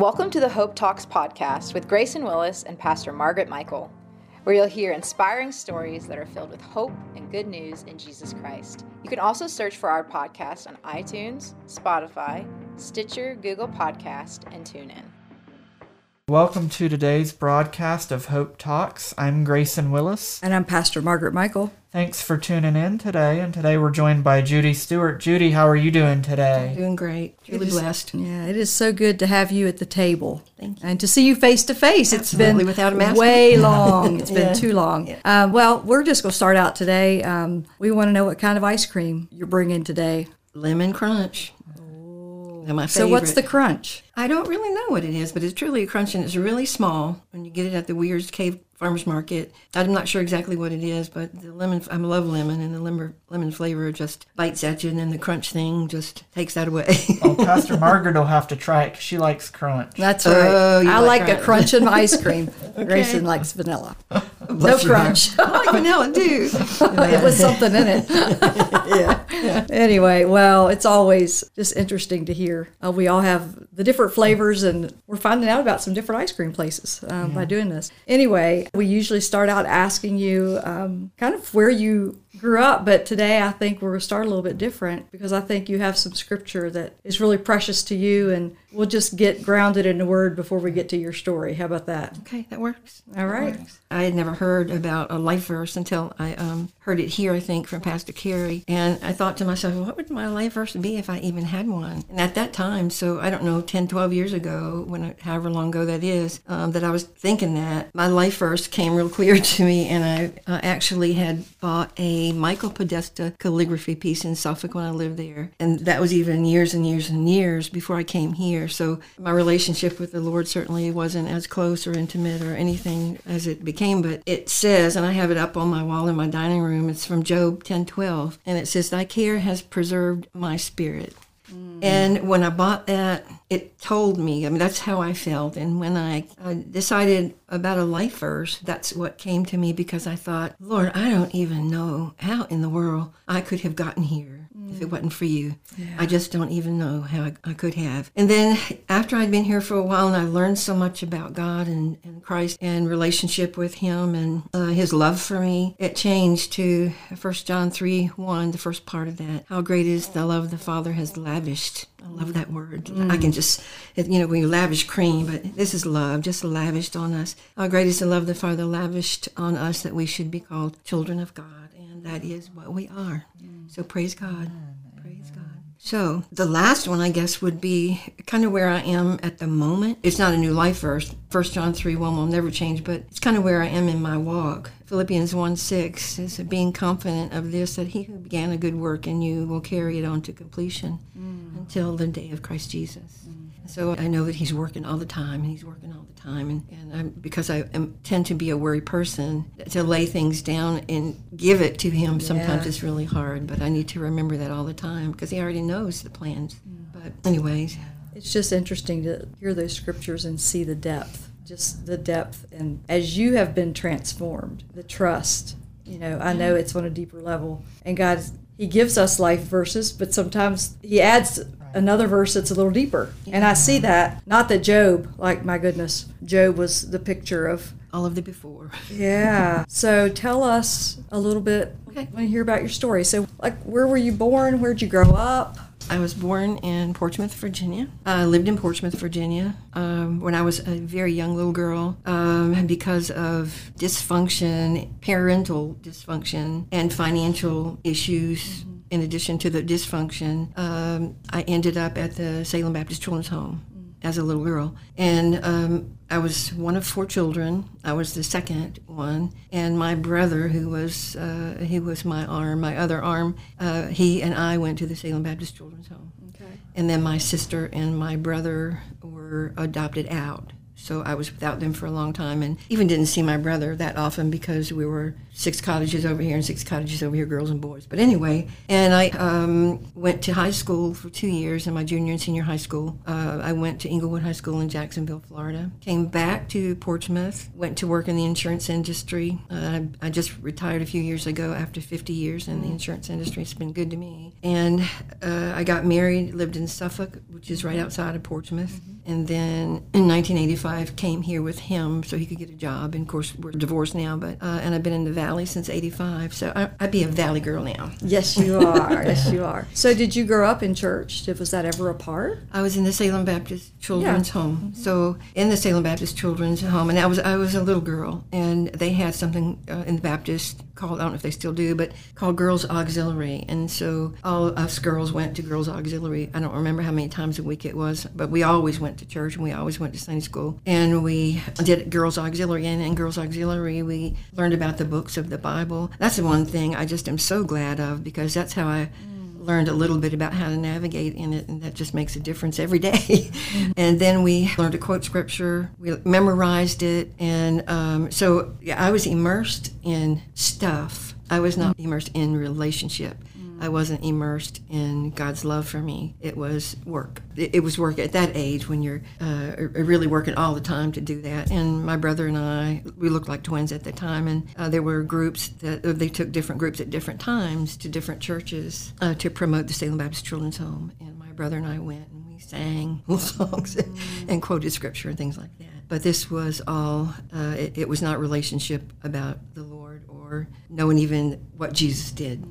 Welcome to the Hope Talks podcast with Grayson Willis and Pastor Margaret Michael, where you'll hear inspiring stories that are filled with hope and good news in Jesus Christ. You can also search for our podcast on iTunes, Spotify, Stitcher, Google Podcast, and TuneIn. Welcome to today's broadcast of Hope Talks. I'm Grayson Willis. And I'm Pastor Margaret Michael. Thanks for tuning in today. And today we're joined by Judy Stewart. Judy, how are you doing today? I'm doing great. Really is, blessed. Yeah, it is so good to have you at the table. Thank you. And to see you face to face. It's been without a mask. way long. It's been Yeah. too long. Um, well, we're just going to start out today. Um, we want to know what kind of ice cream you're bringing today. Lemon crunch. They're my So, what's the crunch? I don't really know what it is, but it's truly a crunch and it's really small. When you get it at the Weyers Cave Farmers Market, I'm not sure exactly what it is, but the lemon, I love lemon, and the lemon, lemon flavor just bites at you, and then the crunch thing just takes that away. Well, oh, Pastor Margaret will have to try it because she likes crunch. That's Oh, right. you I like like a crunch. crunch in my ice cream. Grayson likes vanilla. No Bless your crunch. I like vanilla too. it was something in it. yeah. Anyway, well, it's always just interesting to hear. Uh, we all have the different flavors, and we're finding out about some different ice cream places um, by doing this. Anyway, we usually start out asking you um, kind of where you grew up, but today I think we're going to start a little bit different because I think you have some scripture that is really precious to you, and we'll just get grounded in the word before we get to your story. How about that? Okay, that works. All right. I had never heard about a life verse until I um, heard it here, I think, from Pastor Kerry. And I thought to myself, what would my life verse be if I even had one? And at that time, so I don't know, 10, 12 years ago, when however long ago that is, um, that I was thinking that, my life verse came real clear to me. And I uh, actually had bought a Michael Podesta calligraphy piece in Suffolk when I lived there. And that was even years and years and years before I came here. So my relationship with the Lord certainly wasn't as close or intimate or anything as it became. But it says, and I have it up on my wall in my dining room, it's from Job 10:12, and it says, Thy care has preserved my spirit. Mm. And when I bought that, it told me, I mean, that's how I felt. And when I uh, decided about a life verse, that's what came to me because I thought, Lord, I don't even know how in the world I could have gotten here if it wasn't for you. I just don't even know how I, I could have. And then after I'd been here for a while and I learned so much about God and, and Christ and relationship with Him and uh, His love for me, it changed to 1 John 3 1, the first part of that. How great is the love the Father has lavished. I love that word. I can mm. just, you know, when you lavish cream, but this is love, just lavished on us. How great is the love the Father lavished on us that we should be called children of God, and that is what we are. Mm. So praise God. Praise God. So the last one, I guess, would be kind of where I am at the moment. It's not a new life verse. First John 3 1 will never change, but it's kind of where I am in my walk. Philippians 1 6 is being confident of this, that he who began a good work in you will carry it on to completion mm. until the day of Christ Jesus. Mm. So I know that he's working all the time, and he's working all the time. And, and I'm, because I am, tend to be a worry person, to lay things down and give it to him sometimes Yeah. is really hard. But I need to remember that all the time because he already knows the plans. Mm. But anyways, It's just interesting to hear those scriptures and see the depth, just the depth. And as you have been transformed, the trust, you know, I know it's on a deeper level. And God, He gives us life verses, but sometimes He adds another verse that's a little deeper. And I see that. Not that Job, like, my goodness, Job was the picture of. all of the before. Yeah. So tell us a little bit. Okay. I want to hear about your story. So, like, where were you born? Where'd you grow up? I was born in Portsmouth, Virginia. I lived in Portsmouth, Virginia um, when I was a very young little girl. Um, and because of dysfunction, parental dysfunction, and financial issues, in addition to the dysfunction, um, I ended up at the Salem Baptist Children's Home as a little girl. And um, I was one of four children. I was the second one, and my brother, who was uh, he was my arm, my other arm, uh, he and I went to the Salem Baptist Children's Home. Okay. And then my sister and my brother were adopted out. So I was without them for a long time and even didn't see my brother that often because we were six cottages over here and six cottages over here, girls and boys. But anyway, and I um, went to high school for two years in my junior and senior high school. Uh, I went to Englewood High School in Jacksonville, Florida. Came back to Portsmouth, went to work in the insurance industry. Uh, I, I just retired a few years ago after 50 years in the insurance industry. It's been good to me. And uh, I got married, lived in Suffolk, which is right outside of Portsmouth. and then in 1985 came here with him so he could get a job. And of course, we're divorced now, but uh, and I've been in the Valley since '85, so I, I'd be a Valley girl now. Yes, you are. yes, you are. So, did you grow up in church? Was that ever a part? I was in the Salem Baptist Children's Yeah. Home. So in the Salem Baptist Children's Home, and I was I was a little girl, and they had something uh, in the Baptist called I don't know if they still do, but called Girls Auxiliary, and so all us girls went to Girls Auxiliary. I don't remember how many times a week it was, but we always went to church and we always went to Sunday school, and we did Girls Auxiliary, and in Girls Auxiliary we learned about the books of the Bible. That's the one thing I just am so glad of because that's how I mm. learned a little bit about how to navigate in it, and that just makes a difference every day. Mm-hmm. and then we learned to quote scripture, we memorized it, and um, so yeah, I was immersed in stuff. I was not mm-hmm. immersed in relationship. I wasn't immersed in God's love for me. It was work. It, was work at that age when you're uh, really working all the time to do that. And my brother and I, we looked like twins at the time, and uh, there were groups that uh, they took different groups at different times to different churches uh, to promote the Salem Baptist Children's Home. And my brother and I went and we sang songs and, and quoted scripture and things like that. But this was all, uh, it, it was not relationship about the Lord or knowing even what Jesus did.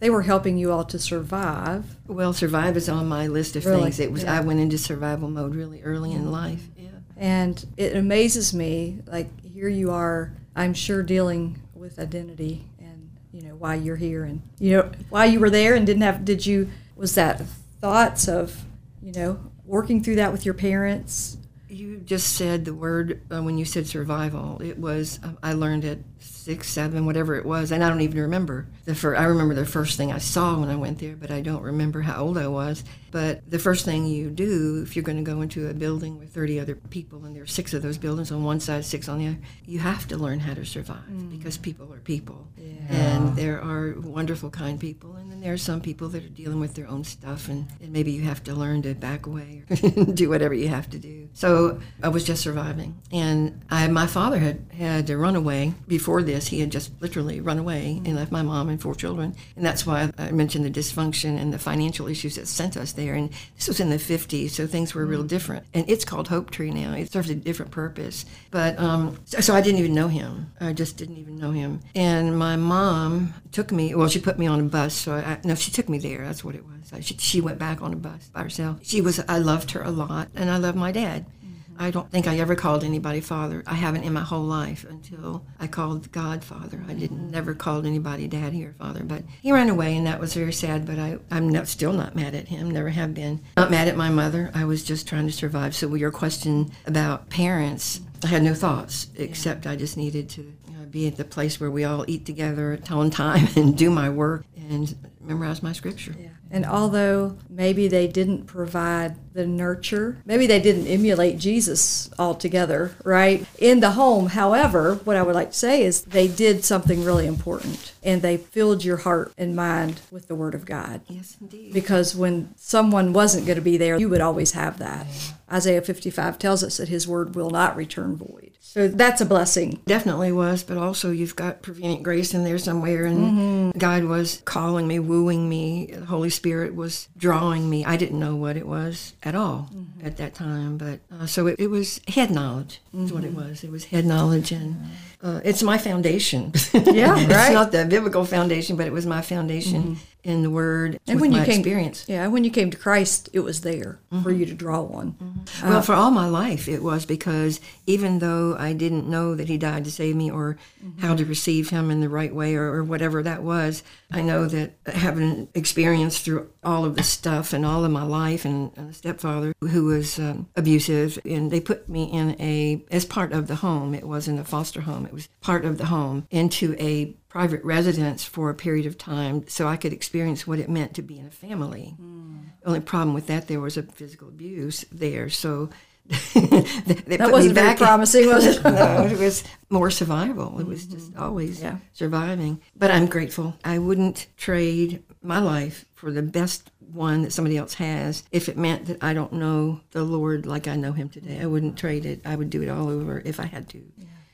They were helping you all to survive. Well, survive is on my list of Really? things. It was Yeah. I went into survival mode really early in life. Yeah. And it amazes me, like here you are, I'm sure dealing with identity and you know why you're here and you know why you were there and didn't have did you was that thoughts of you know working through that with your parents You just said the word uh, when you said survival. It was uh, I learned at six, seven, whatever it was, and I don't even remember the fir- I remember the first thing I saw when I went there, but I don't remember how old I was. But the first thing you do if you're going to go into a building with 30 other people, and there are six of those buildings on one side, six on the other, you have to learn how to survive because people are people, and there are wonderful, kind people, and then there are some people that are dealing with their own stuff, and, and maybe you have to learn to back away or do whatever you have to do. So I was just surviving, and I, my father had had to run away before this. He had just literally run away and left my mom and four children, and that's why I mentioned the dysfunction and the financial issues that sent us there. And this was in the 50s, so things were real different. And it's called Hope Tree now. It serves a different purpose. But um, so, so I didn't even know him. I just didn't even know him. And my mom took me. Well, she put me on a bus. So I, no, she took me there. That's what it was. I, she, she went back on a bus by herself. She was. I loved her a lot, and I love my dad. Mm-hmm. I don't think I ever called anybody father. I haven't in my whole life until I called God father. I didn't mm-hmm. never called anybody daddy or father. But he ran away, and that was very sad. But I, I'm not, still not mad at him. Never have been. Not mad at my mother. I was just trying to survive. So your question about parents, I had no thoughts except I just needed to be at the place where we all eat together at on time and do my work and memorize my scripture. And although maybe they didn't provide the nurture maybe they didn't emulate jesus altogether right in the home however what i would like to say is they did something really important and they filled your heart and mind with the word of god Yes, indeed. because when someone wasn't going to be there, you would always have that. Isaiah 55 tells us that his word will not return void. So that's a blessing. Definitely was, but also you've got prevenient grace in there somewhere, and mm-hmm. God was calling me, wooing me. The Holy Spirit was drawing me. I didn't know what it was at all at that time, but uh, so it, it was head knowledge. Is what it was. It was head knowledge, and uh, it's my foundation. Yeah, it's right. not the biblical foundation, but it was my foundation in the Word And when you came, experience. yeah, when you came to Christ, it was there for mm-hmm. you to draw on. Mm-hmm. Uh, well, for all my life, it was because even though I didn't know that He died to save me or mm-hmm. how to receive Him in the right way or, or whatever that was, I know that having experienced through all of this stuff and all of my life and, and a stepfather who was um, abusive, and they put me in a, as part of the home, it wasn't a foster home, it was part of the home, into a private residence for a period of time so I could experience what it meant to be in a family. Hmm. The only problem with that, there was a physical abuse there. So they That put wasn't me very back promising, was it? no, it was more survival. It was just hmm. always Yeah. surviving. But I'm grateful. I wouldn't trade my life for the best one that somebody else has if it meant that I don't know the Lord like I know Him today. I wouldn't trade it. I would do it all over if I had to.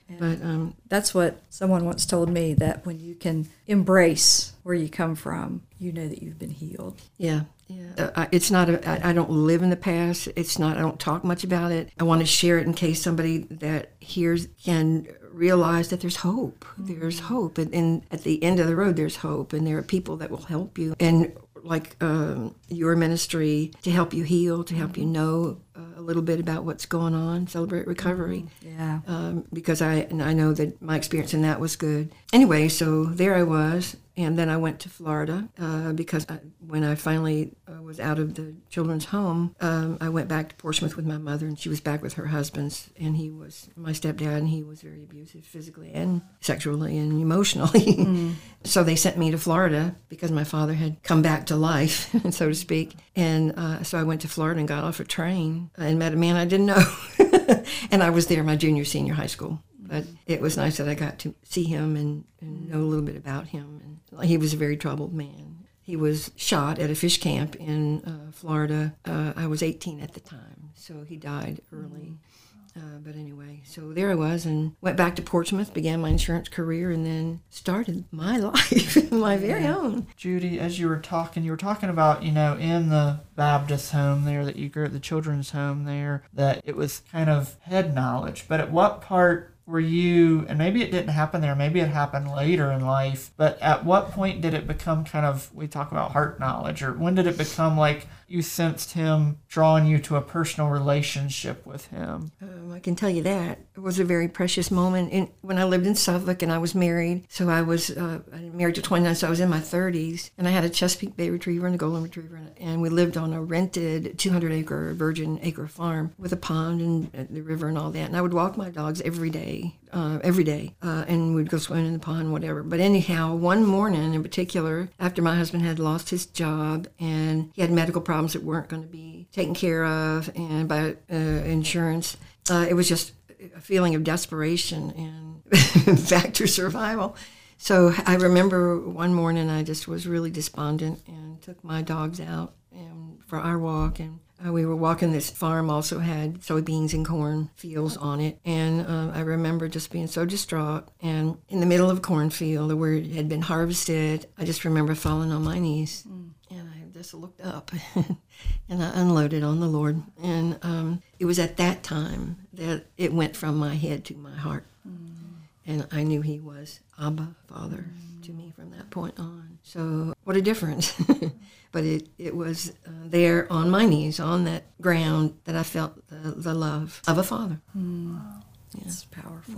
But um, That's what someone once told me that when you can embrace where you come from, you know that you've been healed. Yeah, yeah. uh, it's not. A, I, I don't live in the past. It's not. I don't talk much about it. I want to share it in case somebody that hears can realize that there's hope. There's hope, and, and at the end of the road, there's hope, and there are people that will help you. And like um, your ministry to help you heal, to help you know uh, a little bit about what's going on, celebrate recovery. Yeah. Um, because I and I know that my experience in that was good. Anyway, so there I was, and then I went to Florida uh, because I, when I finally uh, was out of the children's home, um, I went back to Portsmouth with my mother, and she was back with her husband, and he was my stepdad, and he was very abusive physically and sexually and emotionally. so they sent me to Florida because my father had come back to life, so to speak, and uh, so I went to Florida and got off a train and met a man I didn't know, and I was there my junior senior high school but it was nice that I got to see him and, and know a little bit about him. And he was a very troubled man. He was shot at a fish camp in uh, Florida. Uh, I was 18 at the time, so he died early. Uh, but anyway, so there I was and went back to Portsmouth, began my insurance career, and then started my life, my very own. Judy, as you were talking, you were talking about, you know, in the Baptist home there that you grew at the children's home there, that it was kind of head knowledge. But at what part were you, and maybe it didn't happen there, maybe it happened later in life, but at what point did it become kind of, we talk about heart knowledge, or when did it become like you sensed him drawing you to a personal relationship with him? Um, I can tell you that it was a very precious moment in, when I lived in Suffolk and I was married. So I was uh, married to 29, so I was in my 30s, and I had a Chesapeake Bay Retriever and a Golden Retriever, and we lived on a rented 200 acre virgin acre farm with a pond and the river and all that. And I would walk my dogs every day, uh, every day, uh, and we'd go swimming in the pond, whatever. But anyhow, one morning in particular, after my husband had lost his job and he had medical problems that weren't going to be taken care of and by uh, insurance, uh, it was just a feeling of desperation and back to survival. So I remember one morning I just was really despondent and took my dogs out and for our walk and uh, we were walking this farm also had soybeans and corn fields on it. And uh, i remember just being so distraught and in the middle of a cornfield where it had been harvested i just remember falling on my knees just looked up and i unloaded on the lord and um, it was at that time that it went from my head to my heart and I knew he was Abba, Father, to me from that point on. So what a difference! but it it was uh, there on my knees, on that ground, that I felt the, the love of a father. It's powerful.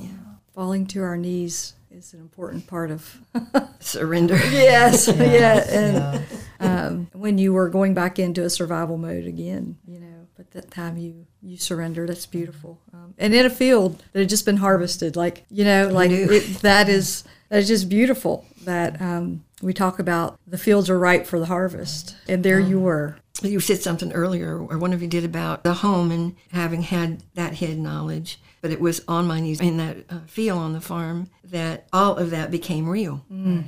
Falling to our knees is an important part of. Surrender. yes, yeah. And um, when you were going back into a survival mode again, you know, but that time you you surrendered. That's beautiful. Um, and in a field that had just been harvested, like you know, like it, that is that is just beautiful. That um, we talk about the fields are ripe for the harvest, and there you were. You said something earlier, or one of you did about the home and having had that head knowledge, but it was on my knees in that uh, field on the farm that all of that became real.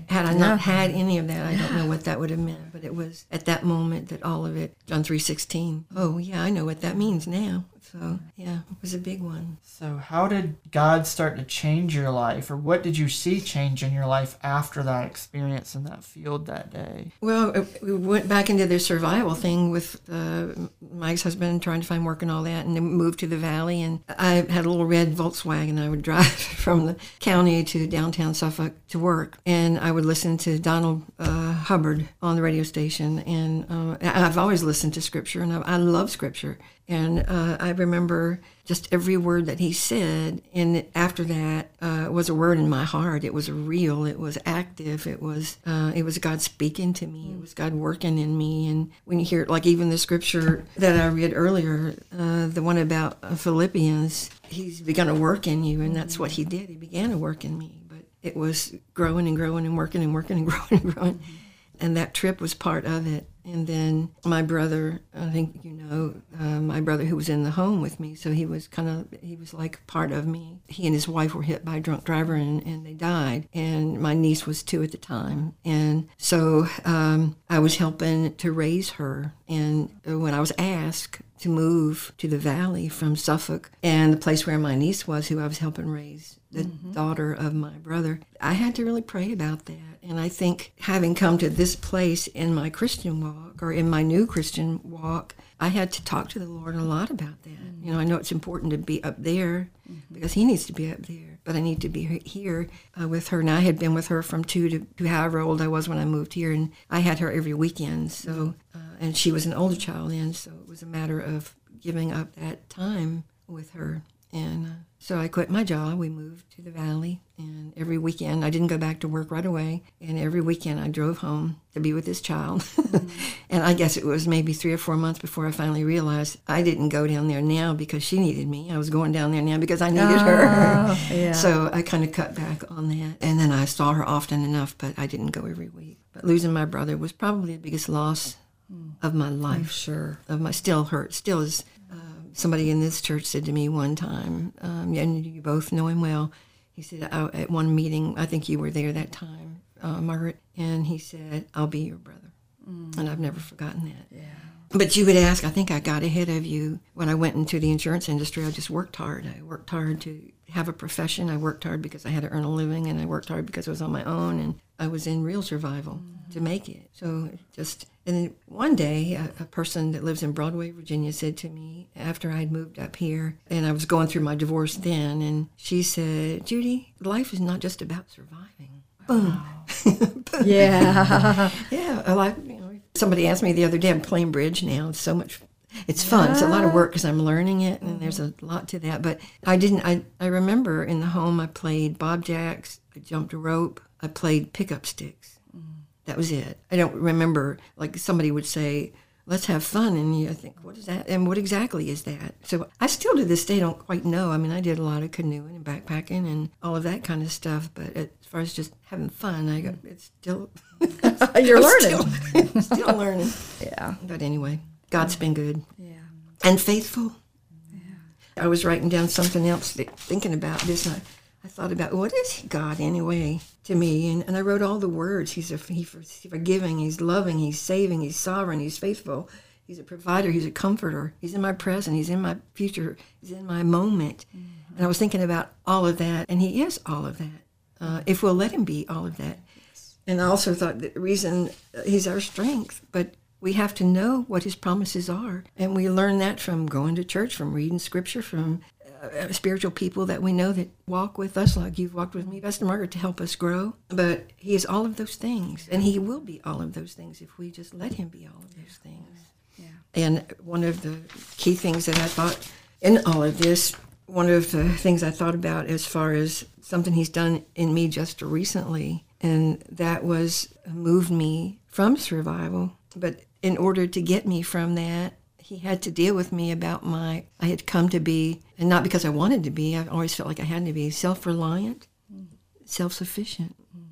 Had I not had any of that, I don't know what that would have meant. But it was at that moment that all of it, John three sixteen. Oh yeah, I know what that means now. So yeah, it was a big one. So, how did God start to change your life, or what did you see change in your life after that experience in that field that day? Well, we went back into the survival thing with uh, my ex-husband trying to find work and all that, and then moved to the valley. And I had a little red Volkswagen. I would drive from the county to downtown Suffolk to work, and I would listen to Donald uh, Hubbard on the radio station. And uh, I've always listened to Scripture, and I, I love Scripture. And uh, I remember just every word that he said. And after that uh, was a word in my heart. It was real. It was active. It was uh, it was God speaking to me. It was God working in me. And when you hear like even the scripture that I read earlier, uh, the one about uh, Philippians, He's begun to work in you, and that's what He did. He began to work in me. But it was growing and growing and working and working and growing and growing. And that trip was part of it. And then my brother, I think you know, uh, my brother who was in the home with me, so he was kind of, he was like part of me. He and his wife were hit by a drunk driver and, and they died. And my niece was two at the time. And so um, I was helping to raise her. And when I was asked to move to the valley from Suffolk and the place where my niece was, who I was helping raise, the daughter of my brother, I had to really pray about that. And I think having come to this place in my Christian walk or in my new Christian walk, I had to talk to the Lord a lot about that. Mm-hmm. You know, I know it's important to be up there mm-hmm. because He needs to be up there, but I need to be here uh, with her. And I had been with her from two to, to, however old I was when I moved here, and I had her every weekend. So, uh, and she was an older child then, so it was a matter of giving up that time with her. And uh, so I quit my job. We moved to the valley, and every weekend I didn't go back to work right away. And every weekend I drove home to be with this child. Mm-hmm. and I guess it was maybe three or four months before I finally realized I didn't go down there now because she needed me. I was going down there now because I needed her. Oh, yeah. So I kind of cut back on that. And then I saw her often enough, but I didn't go every week. But losing my brother was probably the biggest loss mm. of my life. I'm sure. Of my still hurt, still is somebody in this church said to me one time, um, and you both know him well. He said at one meeting, I think you were there that time, uh, Margaret, and he said, "I'll be your brother," mm. and I've never forgotten that. Yeah. But you would ask, I think I got ahead of you when I went into the insurance industry. I just worked hard. I worked hard to have a profession. I worked hard because I had to earn a living, and I worked hard because I was on my own, and I was in real survival mm-hmm. to make it. So just and then one day, a, a, person that lives in Broadway, Virginia, said to me after I'd moved up here, and I was going through my divorce then, and she said, "Judy, life is not just about surviving." Boom. yeah. yeah. You know, somebody asked me the other day. I'm playing bridge now. It's so much it's fun. It's a lot of work because I'm learning it, and there's a mm-hmm. lot to that. But I didn't. I I remember in the home I played bob jacks. I jumped a rope. I played pickup sticks. Mm-hmm. That was it. I don't remember like somebody would say, "Let's have fun," and you think, "What is that?" And what exactly is that? So I still to this day don't quite know. I mean, I did a lot of canoeing and backpacking and all of that kind of stuff, but as far as just having fun, I got mm-hmm. it's still you're learning, still, still learning. Yeah. But anyway. God's been good. Yeah. And faithful. Yeah. I was writing down something else, thinking about this. I, I thought about what is God anyway to me, and, and I wrote all the words. He's a he's forgiving, he's loving, he's saving, he's sovereign, he's faithful, he's a provider, he's a comforter, he's in my present, he's in my future, he's in my moment. Mm-hmm. And I was thinking about all of that, and he is all of that. Uh, if we'll let him be all of that. And I also thought that the reason uh, he's our strength, but we have to know what his promises are. And we learn that from going to church, from reading scripture, from uh, spiritual people that we know that walk with us, like you've walked with me, Pastor Margaret, to help us grow. But he is all of those things, and he will be all of those things if we just let him be all of those things. Yeah. And one of the key things that I thought in all of this, one of the things I thought about as far as something he's done in me just recently, and that was moved me from survival, but in order to get me from that, he had to deal with me about my, I had come to be, and not because I wanted to be, I always felt like I had to be self reliant, mm. self sufficient. Mm.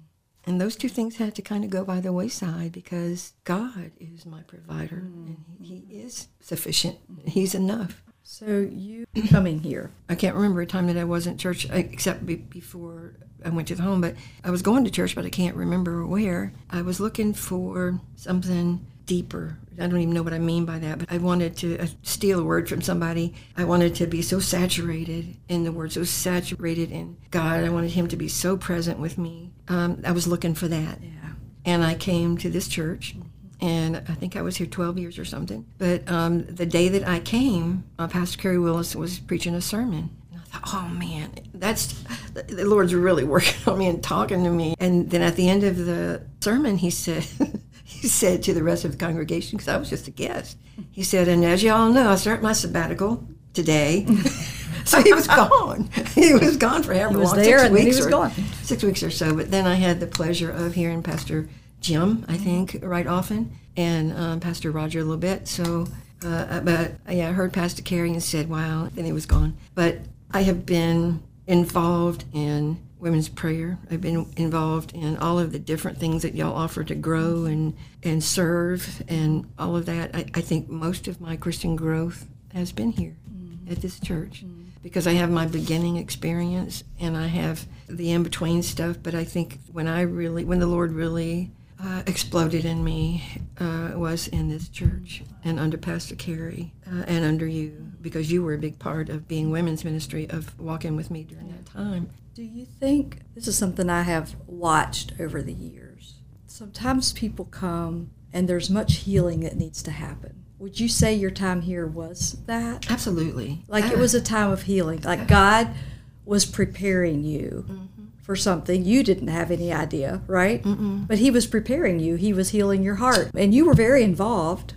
And those two things had to kind of go by the wayside because God is my provider mm. and he, he, is sufficient. He's enough. So you coming here? I can't remember a time that I wasn't church except be, before I went to the home, but I was going to church, but I can't remember where. I was looking for something deeper. I don't even know what I mean by that, but I wanted to uh, steal a word from somebody. I wanted to be so saturated in the word, so saturated in God. I wanted Him to be so present with me. Um, I was looking for that. Yeah. And I came to this church, and I think I was here 12 years or something. But um, the day that I came, uh, Pastor Kerry Willis was preaching a sermon. And I thought, oh man, that's the Lord's really working on me and talking to me. And then at the end of the sermon, he said, he said to the rest of the congregation, because I was just a guest, he said, and as you all know, I start my sabbatical today. so he was gone. he was gone for however long, there six weeks or, gone. Six weeks or so. But then I had the pleasure of hearing Pastor Jim, I think, right often, and um, Pastor Roger a little bit. So, uh, but yeah, I heard Pastor Kerry and said, wow, then he was gone. But I have been involved in women's prayer. I've been involved in all of the different things that y'all offer to grow and, and serve and all of that. I, I think most of my Christian growth has been here mm-hmm. at this church mm-hmm. because I have my beginning experience and I have the in between stuff. But I think when I really, when the Lord really uh, exploded in me uh, was in this church and under Pastor Kerry uh, and under you because you were a big part of being women's ministry of walking with me during that time. Do you think this is something I have watched over the years? Sometimes people come and there's much healing that needs to happen. Would you say your time here was that? Absolutely. Like it was a time of healing. Like God was preparing you for something you didn't have any idea, right? But He was preparing you. He was healing your heart, and you were very involved.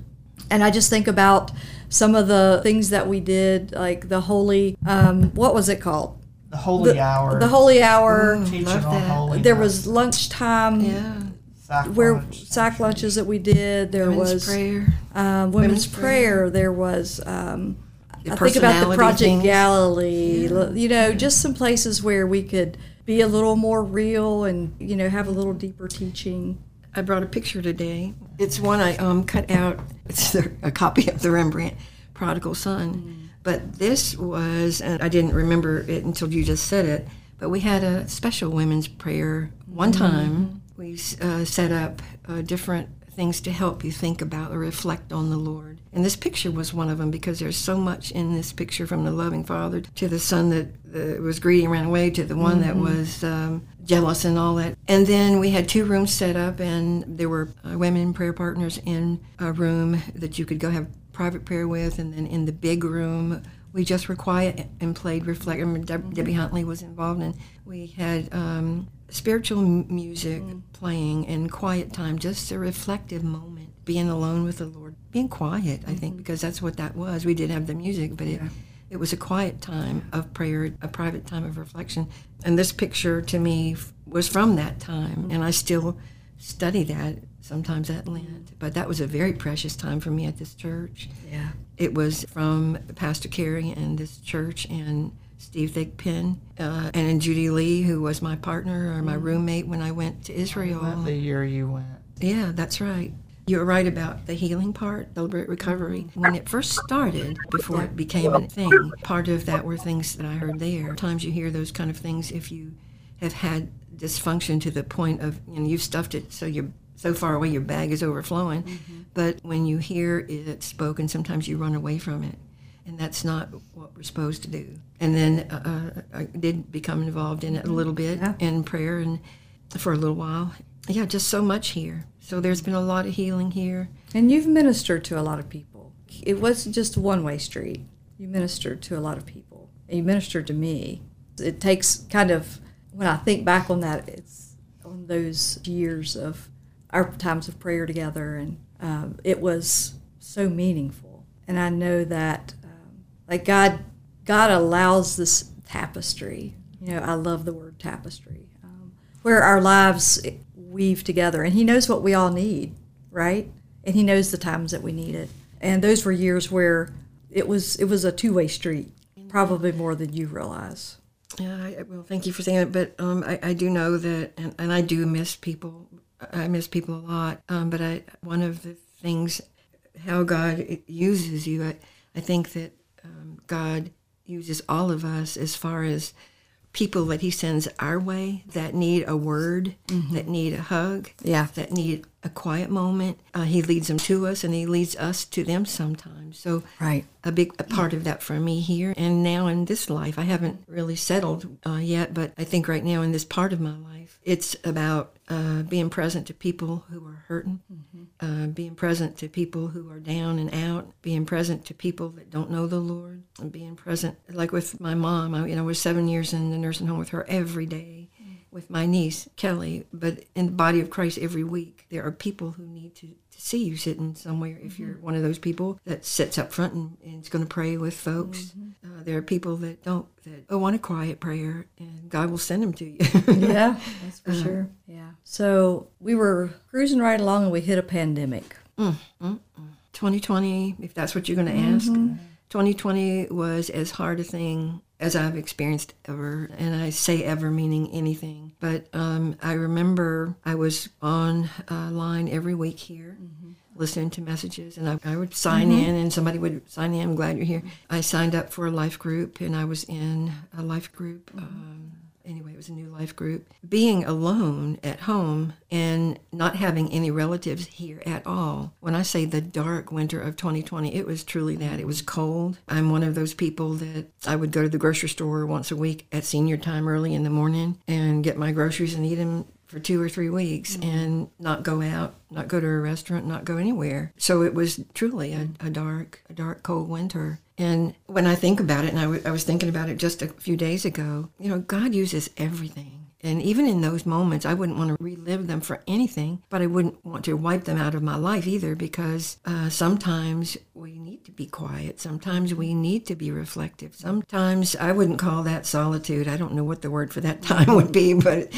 And I just think about some of the things that we did, like the holy, um, what was it called? The holy The, hour. the holy hour. teaching love on that. holy. There was lunchtime. Yeah. sack Where lunch. sack lunches that we did, there Women's was prayer. um, women's, Women's prayer. prayer. There was, um, The I think about the Project things. Galilee. l- You know, just some places where we could be a little more real and you know have a little deeper teaching. I brought a picture today. It's one I um, cut out. It's a copy of the Rembrandt Prodigal Son. But this was, and I didn't remember it until you just said it, but we had a special women's prayer one time. We uh, set up uh, different things to help you think about or reflect on the Lord. And this picture was one of them because there's so much in this picture from the loving father to the son that uh, was greedy and ran away to the one that was um, jealous and all that. And then we had two rooms set up, and there were uh, women prayer partners in a room that you could go have private prayer with, and then in the big room. We just were quiet and played reflect. I mean, Deb- Debbie mm-hmm. Huntley was involved, and we had um, spiritual m- music mm. playing and quiet time, just a reflective moment, being alone with the Lord, being quiet. I think mm-hmm. because that's what that was. We did have the music, but it it was a quiet time of prayer, a private time of reflection. And this picture to me f- was from that time, mm-hmm. and I still study that sometimes at Lent. But that was a very precious time for me at this church. Yeah. It was from Pastor Kerry and this church and Steve Thigpen uh, and Judy Lee, who was my partner or my roommate when I went to Israel. the year you went. Yeah, that's right. You're right about the healing part, celebrate recovery. When it first started, before it became a thing, part of that were things that I heard there. Times you hear those kind of things if you have had dysfunction to the point of, you know, you've stuffed it so you're so far away your bag is overflowing. Mm-hmm. But when you hear it spoken, sometimes you run away from it. And that's not what we're supposed to do. And then uh, uh I did become involved in it a mm-hmm. little bit Yeah. in prayer and for a little while. Yeah, just so much here. So there's been a lot of healing here. And you've ministered to a lot of people. It wasn't just a one way street. You ministered to a lot of people. You ministered to me. It takes kind of, when I think back on that, it's on those years of our times of prayer together, and um, it was so meaningful. And I know that, um, like, God, God allows this tapestry. You know, I love the word tapestry, um, where our lives weave together, and He knows what we all need, right? And He knows the times that we need it. And those were years where it was it was a two way street, probably more than you realize. Yeah, I, well, thank you for saying it. But um, I, I do know that, and, and I do miss people. I miss people a lot. Um, but I, one of the things, how God uses you, I, I think that um, God uses all of us as far as people that He sends our way that need a word, that need a hug, Yeah. that need a quiet moment. Uh, he leads them to us, and He leads us to them sometimes. So Right. a big a part of that for me here and now in this life. I haven't really settled uh, yet, but I think right now in this part of my life, it's about uh, being present to people who are hurting, uh, being present to people who are down and out, being present to people that don't know the Lord, and being present. Like with my mom, I, you know, I was seven years in the nursing home with her every day with my niece Kelly, but in the body of Christ every week, there are people who need to, to see you sitting somewhere. If you're mm-hmm. one of those people that sits up front and, and is going to pray with folks, mm-hmm. uh, there are people that don't that oh, want a quiet prayer, and God will send them to you. Yeah, that's for uh-huh. sure. Yeah. So we were cruising right along and we hit a pandemic. Mm, mm, mm. 2020, if that's what you're going to mm-hmm. ask, 2020 was as hard a thing as I've experienced ever. And I say ever meaning anything. But um, I remember I was on uh, line every week here. Listening to messages, and I, I would sign in, and somebody would sign in. I'm glad you're here. I signed up for a life group, and I was in a life group. Um, anyway, it was a new life group. Being alone at home and not having any relatives here at all. When I say the dark winter of 2020, it was truly that. It was cold. I'm one of those people that I would go to the grocery store once a week at senior time early in the morning and get my groceries and eat them for two or three weeks mm-hmm. and not go out, not go to a restaurant, not go anywhere. So it was truly a, a dark, a dark, cold winter. And when I think about it, and I, w- I was thinking about it just a few days ago, you know, God uses everything. And even in those moments, I wouldn't want to relive them for anything, but I wouldn't want to wipe them out of my life either because uh, sometimes we need to be quiet. Sometimes we need to be reflective. Sometimes I wouldn't call that solitude. I don't know what the word for that time would be, but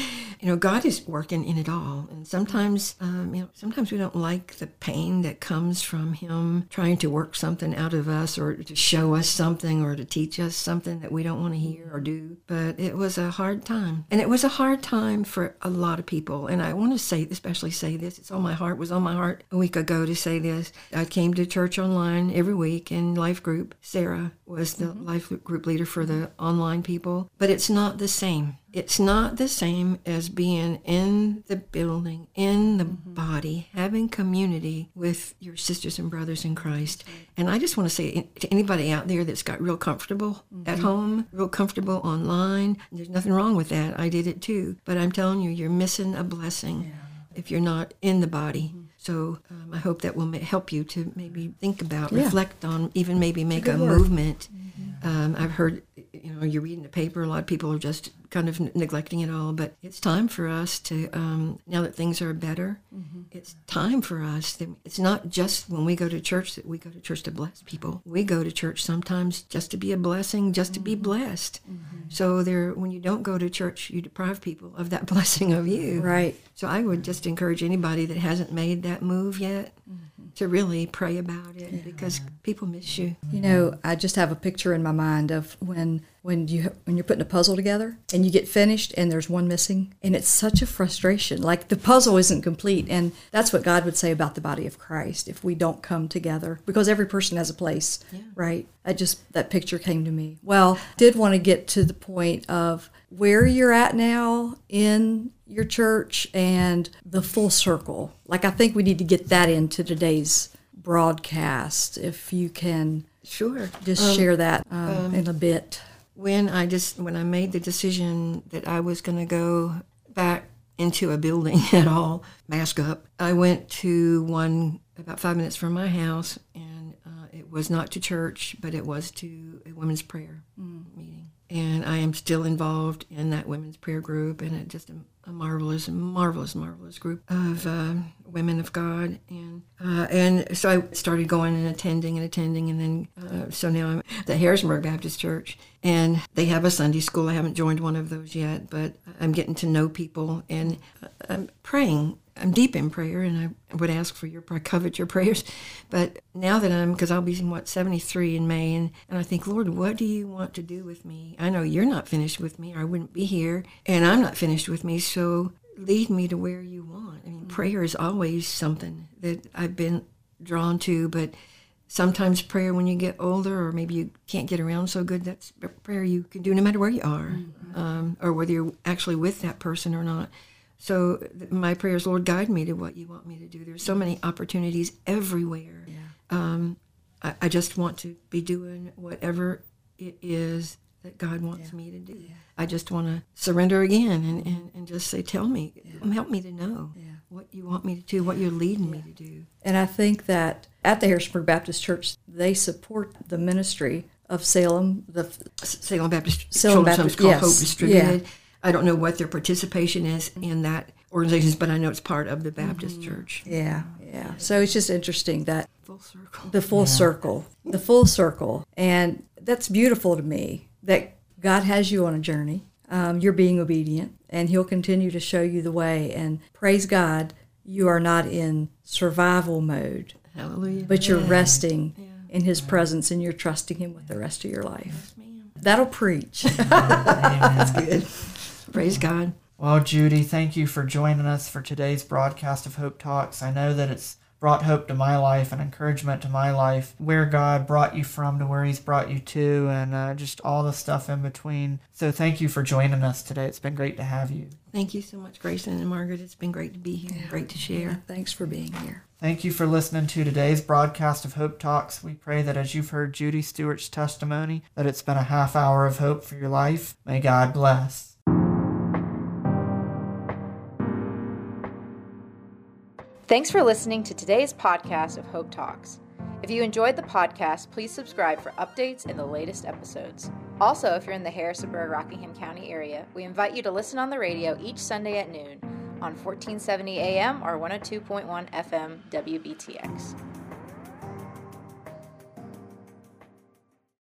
you know, God is working in it all. And sometimes, um, you know, sometimes we don't like the pain that comes from Him trying to work something out of us or to show us something or to teach us something that we don't want to hear or do. But it was a hard time. And it was a hard time for a lot of people. And I want to say, especially say this, it's on my heart, was on my heart a week ago to say this. I came to church online every week in life group. Sarah was the mm-hmm. life group leader for the online people, but it's not the same. It's not the same as being in the building, in the mm-hmm. body, having community with your sisters and brothers in Christ. And I just want to say to anybody out there that's got real comfortable at mm-hmm. home, real comfortable online, there's nothing wrong with that. I did it too. But I'm telling you, you're missing a blessing if you're not in the body. Mm-hmm. So um, I hope that will ma- help you to maybe think about, Yeah. reflect on, even maybe make a, word. movement. Um, I've heard, you know, you read in the paper. A lot of people are just kind of n- neglecting it all. But it's time for us to, um, now that things are better, it's time for us. To, it's not just when we go to church that we go to church to bless people. We go to church sometimes just to be a blessing, just to be blessed. So there, when you don't go to church, you deprive people of that blessing of you. Right. So I would just encourage anybody that hasn't made that move yet to really pray about it because people miss you. You know, I just have a picture in my mind of when when you when you're putting a puzzle together and you get finished and there's one missing and it's such a frustration. Like the puzzle isn't complete and that's what God would say about the body of Christ if we don't come together because every person has a place, right? I just that picture came to me. Well, did want to get to the point of where you're at now in your church and the full circle. Like I think we need to get that into today's broadcast if you can Sure. just share that um, in a bit. When I just when I made the decision that I was going to go back into a building at all, mask up, I went to one about five minutes from my house, and uh, it was not to church, but it was to a women's prayer meeting. And I am still involved in that women's prayer group, and it's just a, a marvelous, marvelous, marvelous group of uh, women of God. And uh, and so I started going and attending and attending, and then uh, so now I'm at the Harrisonburg Baptist Church, and they have a Sunday school. I haven't joined one of those yet, but I'm getting to know people, and I'm praying I'm deep in prayer, and I would ask for your, I covet your prayers. But now that I'm, because I'll be in what 73 in May, and, and I think, Lord, what do you want to do with me? I know you're not finished with me, or I wouldn't be here, and I'm not finished with me. So lead me to where you want. I mean, prayer is always something that I've been drawn to, but sometimes prayer when you get older, or maybe you can't get around so good, that's a prayer you can do no matter where you are, um, or whether you're actually with that person or not. So th- my prayers, Lord, guide me to what you want me to do. There's so many opportunities everywhere. Um, I, I just want to be doing whatever it is that God wants me to do. I just want to surrender again and, and, and just say, tell me, help me to know what you want me to do, what you're leading me to do. And I think that at the Harrisburg Baptist Church, they support the ministry of Salem, the Salem Baptist Salem Children's Baptist- called yes, Hope Distributed. I don't know what their participation is in that organization, but I know it's part of the Baptist mm-hmm. Church. yeah, yeah. So it's just interesting that Full circle. the full circle, the full circle, and that's beautiful to me. That God has you on a journey. Um, you're being obedient, and He'll continue to show you the way. And praise God, you are not in survival mode, Hallelujah. but you're resting in His presence, and you're trusting Him with the rest of your life. That'll preach. That's good. Praise God. Well, Judy, thank you for joining us for today's broadcast of Hope Talks. I know that it's brought hope to my life and encouragement to my life, where God brought you from to where He's brought you to, and uh, just all the stuff in between. So, thank you for joining us today. It's been great to have you. Thank you so much, Grayson and Margaret. It's been great to be here. Great to share. Thanks for being here. Thank you for listening to today's broadcast of Hope Talks. We pray that as you've heard Judy Stewart's testimony, that it's been a half hour of hope for your life. May God bless. Thanks for listening to today's podcast of Hope Talks. If you enjoyed the podcast, please subscribe for updates and the latest episodes. Also, if you're in the Harrisonburg, Rockingham County area, we invite you to listen on the radio each Sunday at noon on 1470 AM or 102.1 FM WBTX.